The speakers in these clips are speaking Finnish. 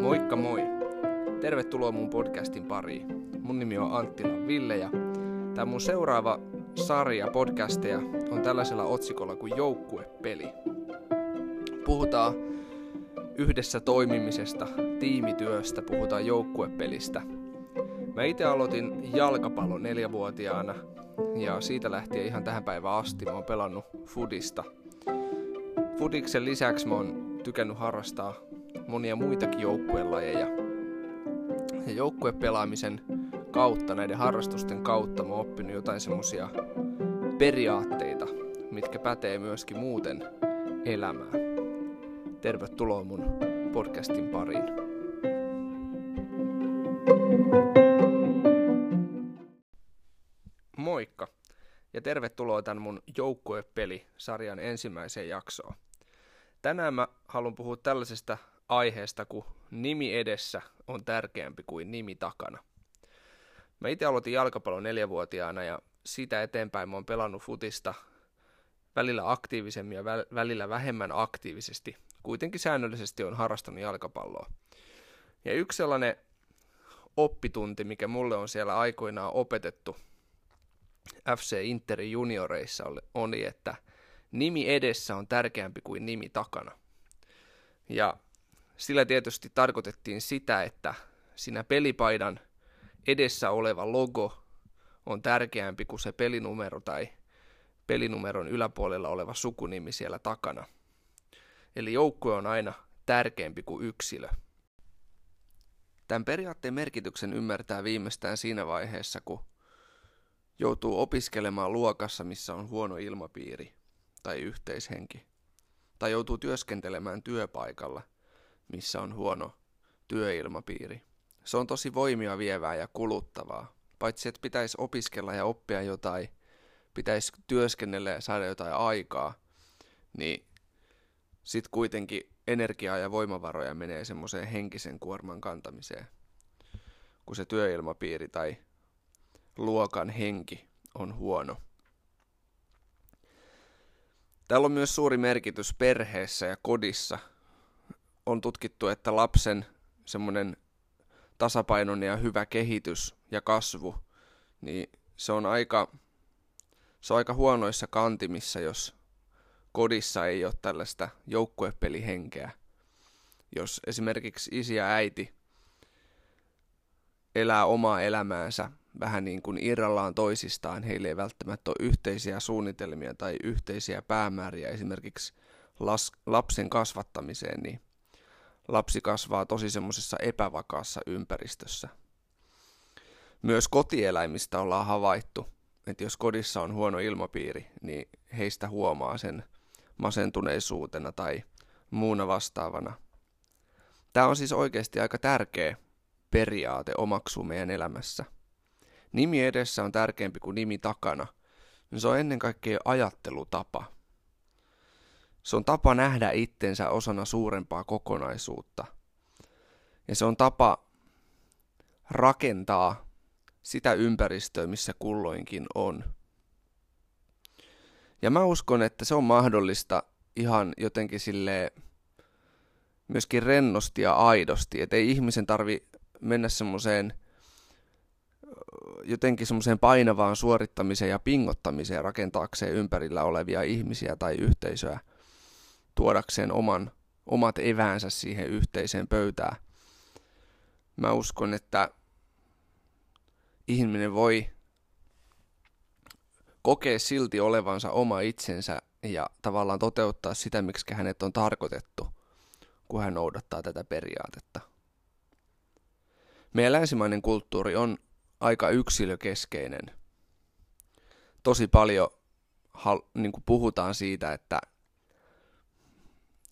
Moikka moi! Tervetuloa mun podcastin pariin. Mun nimi on Anttila Ville ja tämä mun seuraava sarja podcasteja on tällaisella otsikolla kuin Joukkuepeli. Puhutaan yhdessä toimimisesta, tiimityöstä, puhutaan joukkuepelistä. Mä itse aloitin jalkapallon neljävuotiaana ja siitä lähtien ihan tähän päivään asti mä oon pelannut fudista. Fudiksen lisäksi mä oon tykännyt harrastaa monia muitakin joukkuelajeja. Ja joukkuepelaamisen kautta, näiden harrastusten kautta mä oon oppinut jotain semmosia periaatteita, mitkä pätee myöskin muuten elämään. Tervetuloa mun podcastin pariin. Moikka ja tervetuloa tämän mun joukkuepeli-sarjan ensimmäiseen jaksoon. Tänään mä haluan puhua tällaisesta aiheesta, kun nimi edessä on tärkeämpi kuin nimi takana. Mä itse aloitin jalkapallon neljävuotiaana ja siitä eteenpäin mä oon pelannut futista välillä aktiivisemmin ja välillä vähemmän aktiivisesti. Kuitenkin säännöllisesti on harrastanut jalkapalloa. Ja yksi sellainen oppitunti, mikä mulle on siellä aikoinaan opetettu FC Interin junioreissa oli, että nimi edessä on tärkeämpi kuin nimi takana. Ja sillä tietysti tarkoitettiin sitä, että siinä pelipaidan edessä oleva logo on tärkeämpi kuin se pelinumero tai pelinumeron yläpuolella oleva sukunimi siellä takana. Eli joukkue on aina tärkeämpi kuin yksilö. Tämän periaatteen merkityksen ymmärtää viimeistään siinä vaiheessa, kun joutuu opiskelemaan luokassa, missä on huono ilmapiiri tai yhteishenki, tai joutuu työskentelemään työpaikalla, missä on huono työilmapiiri. Se on tosi voimia vievää ja kuluttavaa. Paitsi että pitäisi opiskella ja oppia jotain, pitäisi työskennellä ja saada jotain aikaa, niin sitten kuitenkin energiaa ja voimavaroja menee semmoiseen henkisen kuorman kantamiseen, kun se työilmapiiri tai luokan henki on huono. Täällä on myös suuri merkitys perheessä ja kodissa. On tutkittu, että lapsen semmoinen tasapainoinen ja hyvä kehitys ja kasvu, niin se on aika, se on aika huonoissa kantimissa, jos kodissa ei ole tällaista joukkuepelihenkeä. Jos esimerkiksi isi ja äiti elää omaa elämäänsä vähän niin kuin irrallaan toisistaan, heille ei välttämättä ole yhteisiä suunnitelmia tai yhteisiä päämääriä esimerkiksi las- lapsen kasvattamiseen, niin lapsi kasvaa tosi semmoisessa epävakaassa ympäristössä. Myös kotieläimistä ollaan havaittu, että jos kodissa on huono ilmapiiri, niin heistä huomaa sen masentuneisuutena tai muuna vastaavana. Tämä on siis oikeasti aika tärkeä periaate omaksuu meidän elämässä. Nimi edessä on tärkeämpi kuin nimi takana. Se on ennen kaikkea ajattelutapa. Se on tapa nähdä itsensä osana suurempaa kokonaisuutta. Ja se on tapa rakentaa sitä ympäristöä, missä kulloinkin on. Ja mä uskon, että se on mahdollista ihan jotenkin sille myöskin rennosti ja aidosti, että ei ihmisen tarvi mennä semmoiseen jotenkin semmoiseen painavaan suorittamiseen ja pingottamiseen rakentaakseen ympärillä olevia ihmisiä tai yhteisöä tuodakseen oman, omat eväänsä siihen yhteiseen pöytään. Mä uskon, että ihminen voi kokea silti olevansa oma itsensä ja tavallaan toteuttaa sitä, miksi hänet on tarkoitettu, kun hän noudattaa tätä periaatetta. Meidän länsimainen kulttuuri on aika yksilökeskeinen. Tosi paljon niin kuin puhutaan siitä, että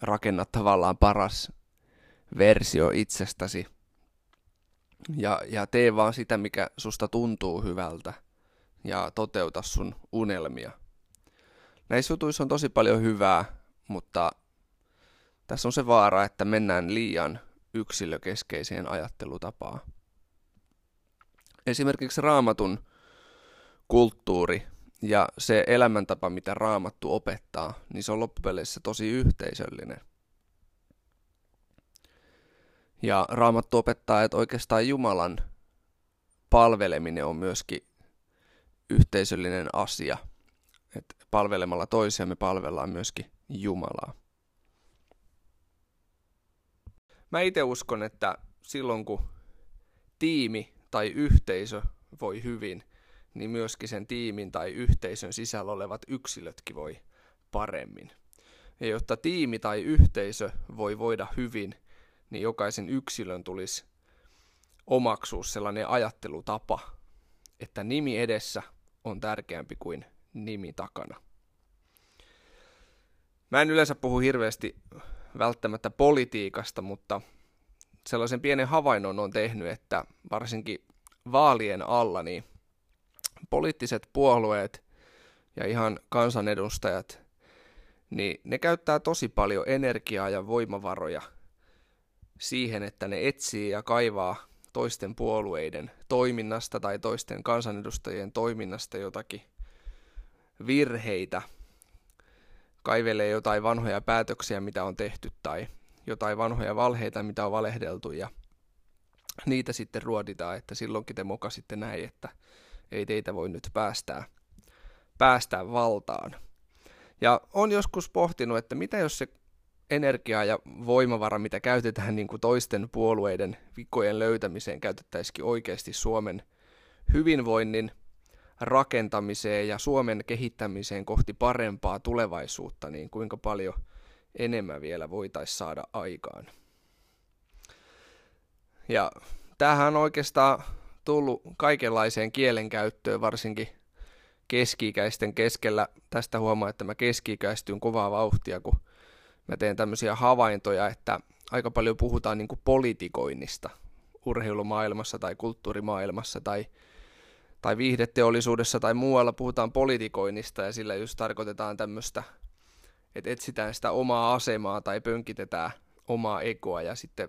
rakennat tavallaan paras versio itsestäsi ja, ja tee vaan sitä, mikä susta tuntuu hyvältä ja toteuta sun unelmia. Näissä jutuissa on tosi paljon hyvää, mutta tässä on se vaara, että mennään liian yksilökeskeiseen ajattelutapaan. Esimerkiksi raamatun kulttuuri ja se elämäntapa, mitä raamattu opettaa, niin se on loppupeleissä tosi yhteisöllinen. Ja raamattu opettaa, että oikeastaan Jumalan palveleminen on myöskin yhteisöllinen asia. Että palvelemalla toisia me palvellaan myöskin Jumalaa. Mä itse uskon, että silloin kun tiimi tai yhteisö voi hyvin, niin myöskin sen tiimin tai yhteisön sisällä olevat yksilötkin voi paremmin. Ja jotta tiimi tai yhteisö voi voida hyvin, niin jokaisen yksilön tulisi omaksua sellainen ajattelutapa, että nimi edessä on tärkeämpi kuin nimi takana. Mä en yleensä puhu hirveästi välttämättä politiikasta, mutta sellaisen pienen havainnon on tehnyt, että varsinkin vaalien alla niin poliittiset puolueet ja ihan kansanedustajat, niin ne käyttää tosi paljon energiaa ja voimavaroja siihen, että ne etsii ja kaivaa toisten puolueiden toiminnasta tai toisten kansanedustajien toiminnasta jotakin virheitä, kaivelee jotain vanhoja päätöksiä, mitä on tehty, tai jotain vanhoja valheita, mitä on valehdeltu, ja niitä sitten ruoditaan, että silloinkin te mokasitte näin, että ei teitä voi nyt päästää, päästää valtaan. Ja on joskus pohtinut, että mitä jos se energia ja voimavara, mitä käytetään niin kuin toisten puolueiden vikojen löytämiseen, käytettäisikin oikeasti Suomen hyvinvoinnin rakentamiseen ja Suomen kehittämiseen kohti parempaa tulevaisuutta, niin kuinka paljon enemmän vielä voitaisiin saada aikaan. Ja tämähän on oikeastaan tullut kaikenlaiseen kielenkäyttöön, varsinkin keski-ikäisten keskellä. Tästä huomaa, että mä keski-ikäistyn kovaa vauhtia, kun mä teen tämmöisiä havaintoja, että aika paljon puhutaan niin politikoinnista urheilumaailmassa tai kulttuurimaailmassa tai, tai viihdeteollisuudessa tai muualla puhutaan politikoinnista ja sillä just tarkoitetaan tämmöistä, että etsitään sitä omaa asemaa tai pönkitetään omaa egoa ja sitten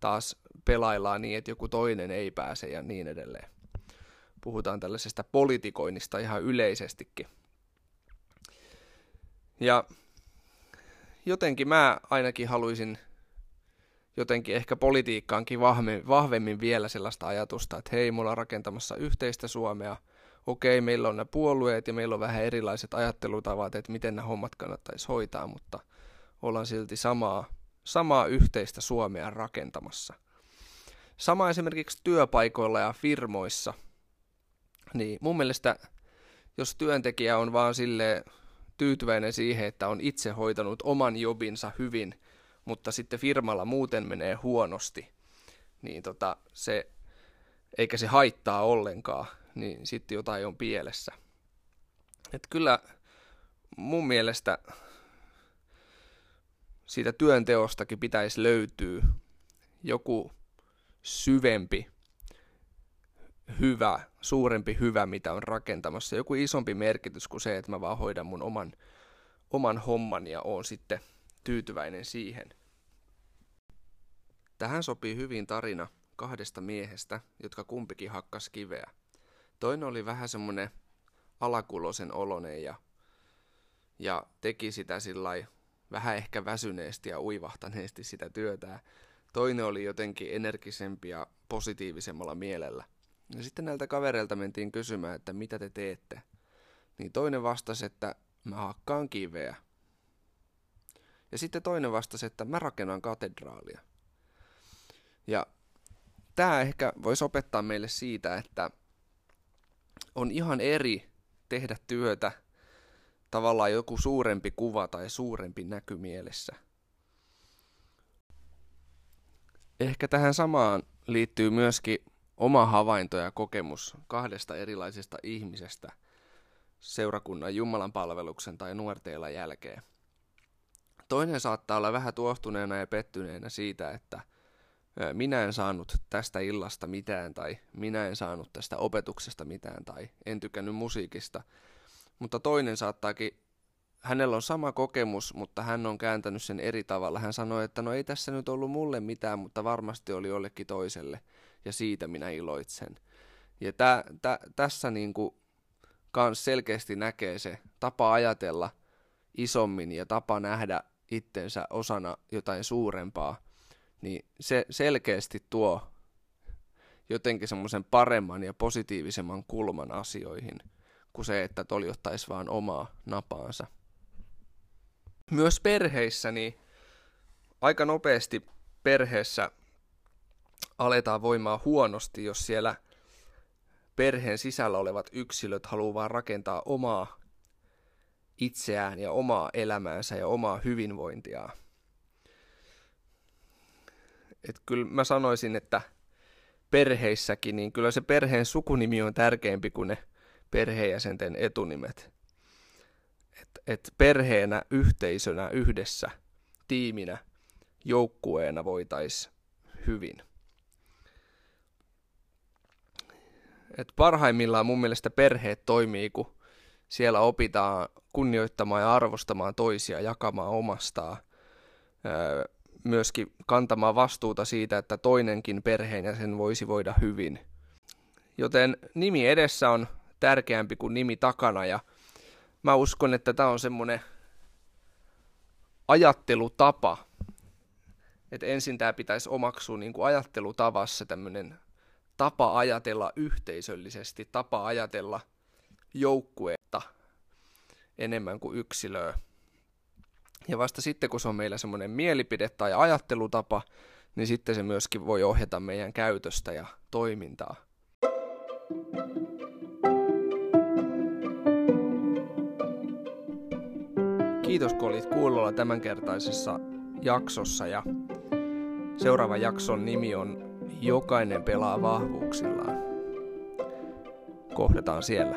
taas pelaillaan niin, että joku toinen ei pääse ja niin edelleen. Puhutaan tällaisesta politikoinnista ihan yleisestikin. Ja jotenkin mä ainakin haluaisin jotenkin ehkä politiikkaankin vahvemmin, vahvemmin vielä sellaista ajatusta, että hei, mulla on rakentamassa yhteistä Suomea, okei, meillä on nämä puolueet ja meillä on vähän erilaiset ajattelutavat, että miten nämä hommat kannattaisi hoitaa, mutta ollaan silti samaa, samaa yhteistä Suomea rakentamassa. Sama esimerkiksi työpaikoilla ja firmoissa. Niin mun mielestä, jos työntekijä on vaan sille tyytyväinen siihen, että on itse hoitanut oman jobinsa hyvin, mutta sitten firmalla muuten menee huonosti, niin tota, se, eikä se haittaa ollenkaan, niin sitten jotain on pielessä. Et kyllä mun mielestä siitä työnteostakin pitäisi löytyä joku syvempi hyvä, suurempi hyvä, mitä on rakentamassa. Joku isompi merkitys kuin se, että mä vaan hoidan mun oman, oman homman ja oon sitten tyytyväinen siihen. Tähän sopii hyvin tarina kahdesta miehestä, jotka kumpikin hakkas kiveä. Toinen oli vähän semmonen alakulosen olonen ja, ja teki sitä sillä vähän ehkä väsyneesti ja uivahtaneesti sitä työtä. Toinen oli jotenkin energisempi ja positiivisemmalla mielellä. Ja sitten näiltä kavereilta mentiin kysymään, että mitä te teette. Niin toinen vastasi, että mä hakkaan kiveä. Ja sitten toinen vastasi, että mä rakennan katedraalia. Ja tämä ehkä voisi opettaa meille siitä, että on ihan eri tehdä työtä tavallaan joku suurempi kuva tai suurempi näky mielessä. Ehkä tähän samaan liittyy myöskin oma havainto ja kokemus kahdesta erilaisesta ihmisestä seurakunnan Jumalan palveluksen tai nuorteilla jälkeen. Toinen saattaa olla vähän tuohtuneena ja pettyneenä siitä, että minä en saanut tästä illasta mitään tai minä en saanut tästä opetuksesta mitään tai en tykännyt musiikista. Mutta toinen saattaakin, hänellä on sama kokemus, mutta hän on kääntänyt sen eri tavalla. Hän sanoi, että no ei tässä nyt ollut mulle mitään, mutta varmasti oli jollekin toiselle ja siitä minä iloitsen. Ja tä, tä, tässä niin kuin kans selkeästi näkee se tapa ajatella isommin ja tapa nähdä itsensä osana jotain suurempaa, niin se selkeästi tuo jotenkin semmoisen paremman ja positiivisemman kulman asioihin kuin se, että toljottaisi vaan omaa napaansa. Myös perheissä, niin aika nopeasti perheessä aletaan voimaa huonosti, jos siellä perheen sisällä olevat yksilöt haluaa vaan rakentaa omaa itseään ja omaa elämäänsä ja omaa hyvinvointiaan. Et kyllä mä sanoisin, että perheissäkin, niin kyllä se perheen sukunimi on tärkeämpi kuin ne perheenjäsenten etunimet. Et, et perheenä, yhteisönä, yhdessä, tiiminä, joukkueena voitaisiin hyvin. Et parhaimmillaan mun mielestä perheet toimii, kun siellä opitaan kunnioittamaan ja arvostamaan toisia, jakamaan omastaan, myöskin kantamaan vastuuta siitä, että toinenkin perheenjäsen voisi voida hyvin. Joten nimi edessä on tärkeämpi kuin nimi takana ja mä uskon, että tämä on semmoinen ajattelutapa, että ensin tämä pitäisi omaksua niin kuin ajattelutavassa tämmöinen tapa ajatella yhteisöllisesti, tapa ajatella joukkuetta enemmän kuin yksilöä. Ja vasta sitten, kun se on meillä semmoinen mielipide tai ajattelutapa, niin sitten se myöskin voi ohjata meidän käytöstä ja toimintaa. Kiitos kun olit kuulolla tämänkertaisessa jaksossa ja seuraava jakson nimi on Jokainen pelaa vahvuuksillaan. Kohdataan siellä.